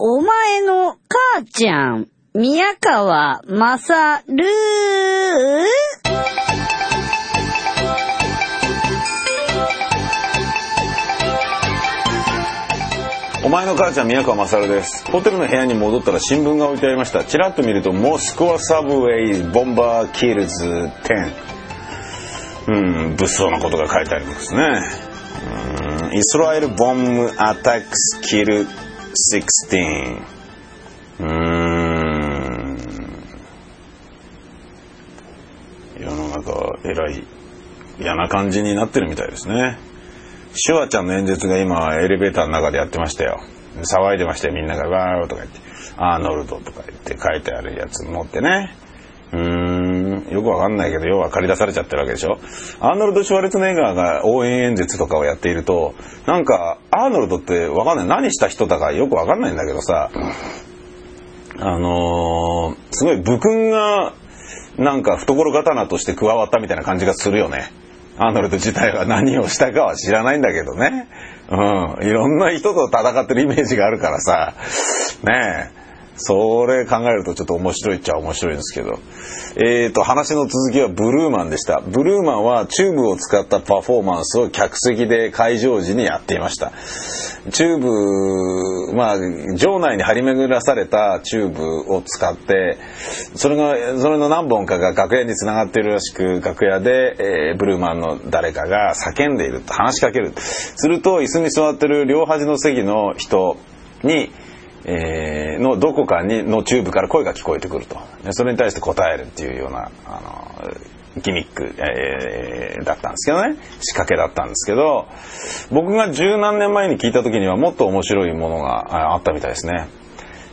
お前の母ちゃん、宮川まさるお前の母ちゃん宮川勝です。ホテルの部屋に戻ったら新聞が置いてありました。チラッと見るとモスクワサブウェイボンバーキルズ10うん物騒なことが書いてありますね。うんイスラエルボムアタックスキル16うーん世の中えらい嫌な感じになってるみたいですね。シュワちゃんの演説が今エレベーターの中でやってましたよ。騒いでましたよみんなが。わーとか言って。アーノルドとか言って書いてあるやつ持ってね。うーんよくわかんないけど要は借り出されちゃってるわけでしょ？アーノルド・シュワレツネッガーが応援演説とかをやっているとなんかアーノルドってわかんない何した人だかよくわかんないんだけどさあのー、すごい武勲がなんか懐刀として加わったみたいな感じがするよね。アーノルド自体は何をしたかは知らないんだけどね。うん。いろんな人と戦ってるイメージがあるからさ。ねえ。それ考えるとちょっと面白いっちゃ面白いんですけど。えーと、話の続きはブルーマンでした。ブルーマンはチューブを使ったパフォーマンスを客席で開場時にやっていました。チューブ、まあ、場内に張り巡らされたチューブを使って、それが、それの何本かが楽屋につながってるらしく、楽屋で、えー、ブルーマンの誰かが叫んでいると話しかける。すると、椅子に座ってる両端の席の人に、えー、のどこかにのチューブから声が聞こえてくると。それに対して答えるっていうようなあのギミック、えー、だったんですけどね。仕掛けだったんですけど僕が十何年前に聞いた時にはもっと面白いものがあったみたいですね、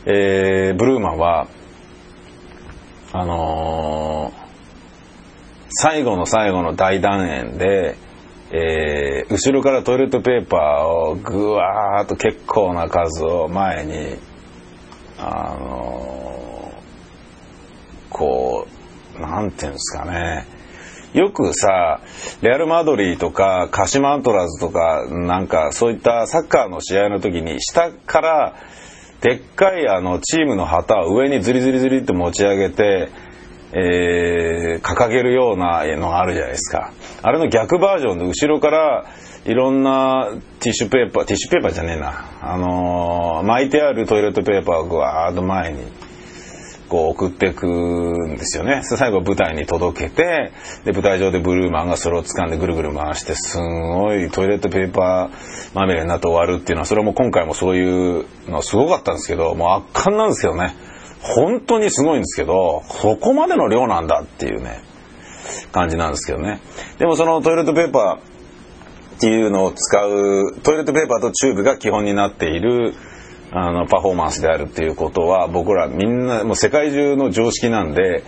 えー、ブルーマンはあのー、最後の最後の大団円でえー、後ろからトイレットペーパーをぐわーっと結構な数を前にあの、こうなんていうんですかね。よくさレアル・マドリーとか鹿島アントラーズとかなんかそういったサッカーの試合の時に下からでっかいあのチームの旗を上にズリズリズリって持ち上げてえー、掲げるようなのがあるじゃないですか。あれの逆バージョンで後ろからいろんなティッシュペーパー、ティッシュペーパーじゃねえな。あのー、巻いてあるトイレットペーパーをぐわーっと前にこう送っていくんですよね。最後舞台に届けて、で、舞台上でブルーマンがそれを掴んでぐるぐる回して、すんごいトイレットペーパーまみれになって終わるっていうのは、それも今回もそういうのはすごかったんですけど、もう圧巻なんですけどね。本当にすごいんですけど、そこまでの量なんだっていうね、感じなんですけどね。でもそのトイレットペーパーっていうのを使う、トイレットペーパーとチューブが基本になっている、あの、パフォーマンスであるっていうことは、僕らみんな、もう世界中の常識なんで、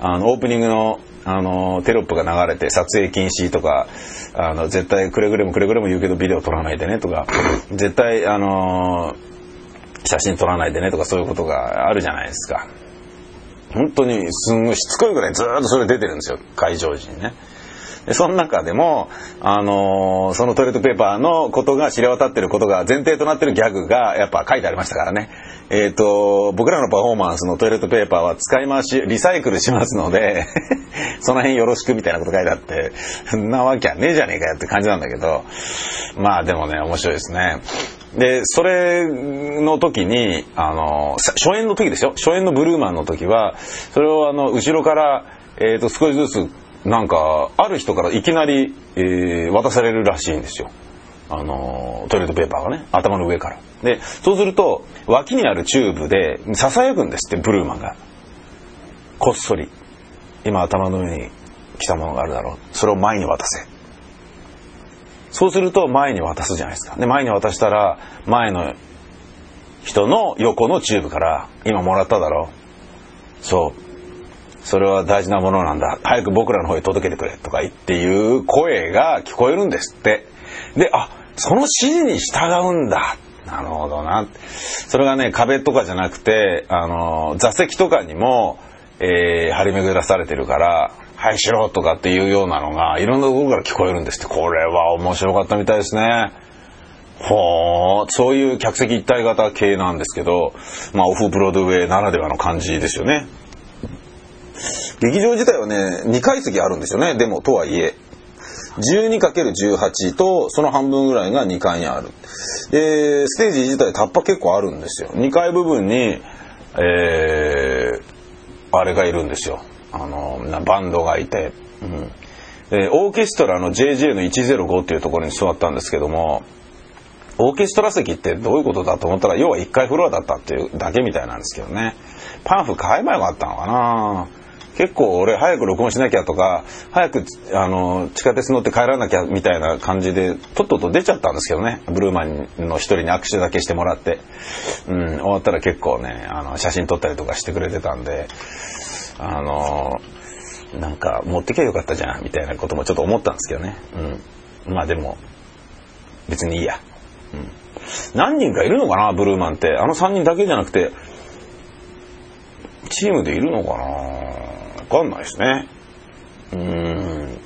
あの、オープニングの、あの、テロップが流れて、撮影禁止とか、あの、絶対くれぐれもくれぐれも言うけどビデオ撮らないでねとか、絶対、あの写真撮らないでねとかそういうことがあるじゃないですか。本当にすんごいしつこいぐらいずっとそれ出てるんですよ、会場時にね。で、その中でも、あのー、そのトイレットペーパーのことが知れ渡ってることが前提となってるギャグがやっぱ書いてありましたからね。えっ、ー、と、僕らのパフォーマンスのトイレットペーパーは使い回し、リサイクルしますので その辺よろしくみたいなこと書いてあって、そんなわけはねえじゃねえかよって感じなんだけど、まあでもね、面白いですね。で、それの時に、あの、初演の時ですよ。初演のブルーマンの時は、それをあの、後ろから、え、ー、と、少しずつ、なんか、ある人からいきなり、えー、渡されるらしいんですよ。あの、トイレットペーパーがね、頭の上から。で、そうすると、脇にあるチューブで、囁くんですって、ブルーマンが。こっそり。今頭の上に来たものがあるだろう。それを前に渡せ。そうすると前に渡すじゃないですか。で、前に渡したら、前の人の横のチューブから、今もらっただろう。そう。それは大事なものなんだ。早く僕らの方へ届けてくれ。とか言っていう声が聞こえるんですって。で、あ、その指示に従うんだ。なるほどな。それがね、壁とかじゃなくて、あの、座席とかにも、えー、張り巡らされてるから、はいしろとかっていうようなのがいろんなところから聞こえるんですってこれは面白かったみたいですねはあ、そういう客席一体型系なんですけど、まあオフブロードウェイならではの感じですよね。劇場自体はね、2階席あるんですよね。でも、とはいえ。12×18 とその半分ぐらいが2階にある。で、ステージ自体タッパ結構あるんですよ。2階部分に、えー、あれがいるんですよ。あの、バンドがいて。うんでオーケストラの JJ の105っていうところに座ったんですけども、オーケストラ席ってどういうことだと思ったら、要は1階フロアだったっていうだけみたいなんですけどね。パンフ買えばよかったのかな結構俺早く録音しなきゃとか、早くあの地下鉄乗って帰らなきゃみたいな感じで、とっとと出ちゃったんですけどね。ブルーマンの一人に握手だけしてもらって。うん、終わったら結構ね、あの写真撮ったりとかしてくれてたんで、あのなんか持ってきゃよかったじゃんみたいなこともちょっと思ったんですけどね。うん。まあでも、別にいいや。うん。何人かいるのかな、ブルーマンって。あの3人だけじゃなくて、チームでいるのかなわかんないですね。うん。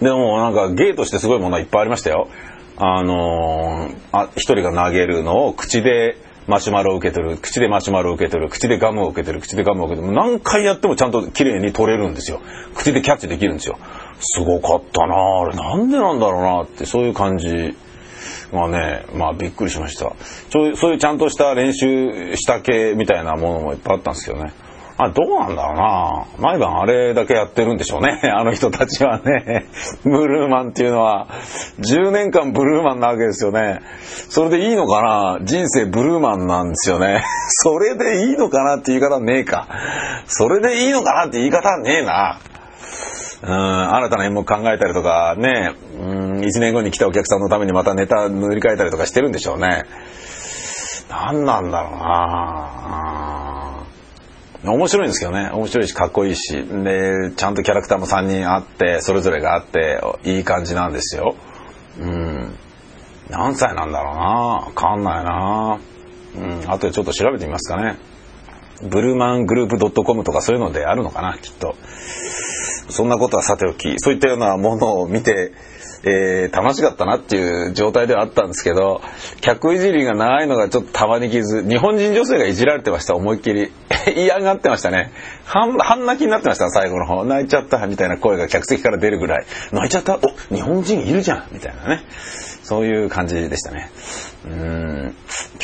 でもなんか芸としてすごいものはいっぱいありましたよ。あのー、あ、一人が投げるのを口でマシュマロを受け取る、口でマシュマロを受け取る、口でガムを受け取る、口でガムを受け取る。何回やってもちゃんと綺麗に取れるんですよ。口でキャッチできるんですよ。すごかったなあれなんでなんだろうなってそういう感じがね、まあびっくりしました。そういうちゃんとした練習した系みたいなものもいっぱいあったんですけどね。あ、どうなんだろうな毎晩あれだけやってるんでしょうね。あの人たちはね。ブルーマンっていうのは、10年間ブルーマンなわけですよね。それでいいのかな人生ブルーマンなんですよね。それでいいのかなって言い方ねえか。それでいいのかなって言い方ねえな。うん、新たな演目考えたりとか、ね、うん、1年後に来たお客さんのためにまたネタ塗り替えたりとかしてるんでしょうね。何なんだろうな面白いんですけどね。面白いし、かっこいいし。で、ちゃんとキャラクターも3人あって、それぞれがあって、いい感じなんですよ。うん。何歳なんだろうなわかんないなうん。あとでちょっと調べてみますかね。ブルーマングループ .com とかそういうのであるのかな、きっと。そんなことはさておき、そういったようなものを見て、えー、楽しかったなっていう状態ではあったんですけど、客いじりがないのがちょっとたまに傷。日本人女性がいじられてました、思いっきり。嫌がってましたね。半、半泣きになってました、最後の方。泣いちゃった、みたいな声が客席から出るぐらい。泣いちゃった？お、日本人いるじゃんみたいなね。そういう感じでしたね。うん。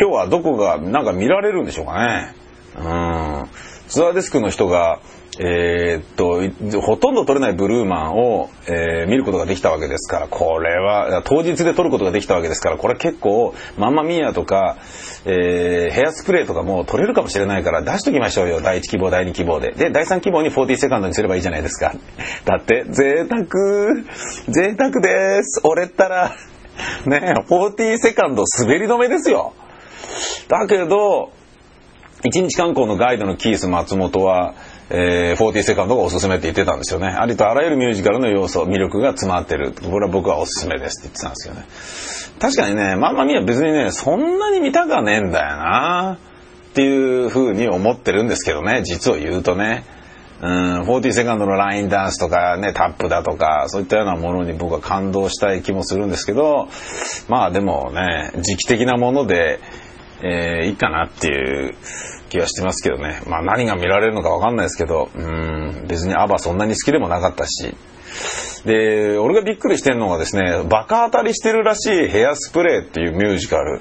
今日はどこが、なんか見られるんでしょうかね。うん。ツアーデスクの人が、えー、っと、ほとんど撮れないブルーマンを、えー、見ることができたわけですから、これは、当日で撮ることができたわけですから、これ結構、マンマミーヤとか、えー、ヘアスプレーとかも撮れるかもしれないから出しときましょうよ。第1希望、第2希望で。で、第3希望に40セカンドにすればいいじゃないですか。だって、贅沢、贅沢です。俺ったら、ね、40セカンド滑り止めですよ。だけど、一日観光のガイドのキース松本は、えー、40セカンドがおすすめって言ってたんですよね。ありとあらゆるミュージカルの要素、魅力が詰まってる。これは僕はおすすめですって言ってたんですけどね。確かにね、まあまあみは別にね、そんなに見たかねえんだよなっていうふうに思ってるんですけどね、実を言うとね。うん、40セカンドのラインダンスとかね、タップだとか、そういったようなものに僕は感動したい気もするんですけど、まあでもね、時期的なもので、えー、いいかなっていう気はしてますけどね。まあ何が見られるのかわかんないですけど、うん、別にアバそんなに好きでもなかったし。で、俺がびっくりしてるのがですね、バカ当たりしてるらしいヘアスプレーっていうミュージカル。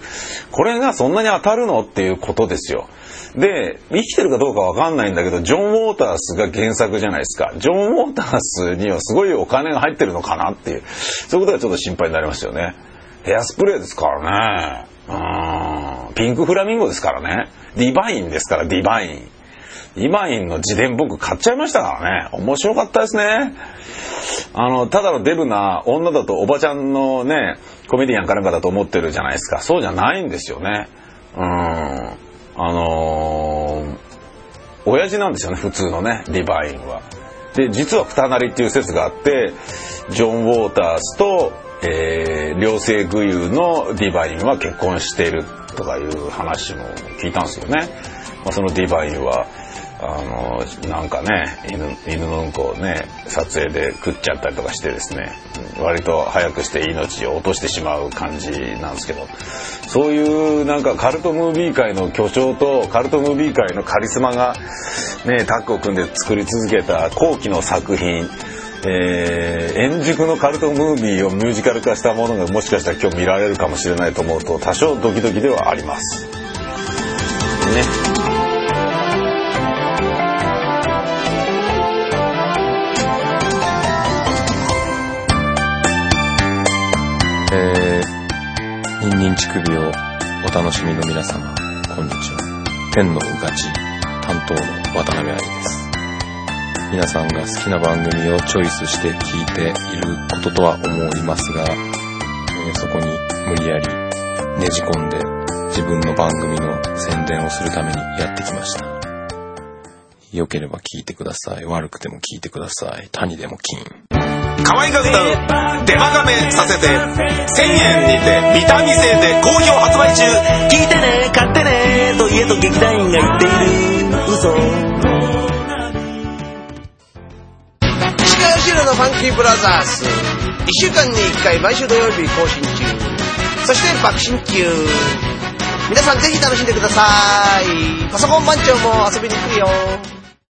これがそんなに当たるのっていうことですよ。で、生きてるかどうかわかんないんだけど、ジョン・ウォータースが原作じゃないですか。ジョン・ウォータースにはすごいお金が入ってるのかなっていう、そういうことがちょっと心配になりますよね。ヘアスプレーですからね。うん。ピンクフラミンゴですからね。ディバインですから、ディバイン。ディバインの自伝僕買っちゃいましたからね。面白かったですね。あの、ただのデブな女だとおばちゃんのね、コメディアンかなんかだと思ってるじゃないですか。そうじゃないんですよね。うん。あのー、親父なんですよね、普通のね、ディバインは。で、実は二なりっていう説があって、ジョン・ウォータースとえー、両性具有のディバインは結婚しているとかいう話も聞いたんですよね。まあ、そのディバインは、あのなんかね犬犬のうんこをね撮影で食っちゃったりとかしてですね割と早くして命を落としてしまう感じなんですけどそういうなんかカルトムービー界の巨匠とカルトムービー界のカリスマがねタッグを組んで作り続けた後期の作品えー、円熟のカルトムービーをミュージカル化したものがもしかしたら今日見られるかもしれないと思うと多少ドキドキではあります。ね。え、ニンニン乳首をお楽しみの皆様、こんにちは。天のうがち担当の渡辺愛です。皆さんが好きな番組をチョイスして聞いていることとは思いますが、えー、そこに無理やりねじ込んで自分の番組の宣伝をするためにやってきました。良ければ聞いてください。悪くても聞いてください。谷でも金。可愛が歌うデマガメさせて1000円にてビタミ製で好評発売中聞いてね買ってねと家と劇団員が言っている嘘のファンキーブラザース1週間に1回毎週土曜日更新中。そして爆心中。皆さんぜひ楽しんでください。パソコン番長も遊びに来るよ。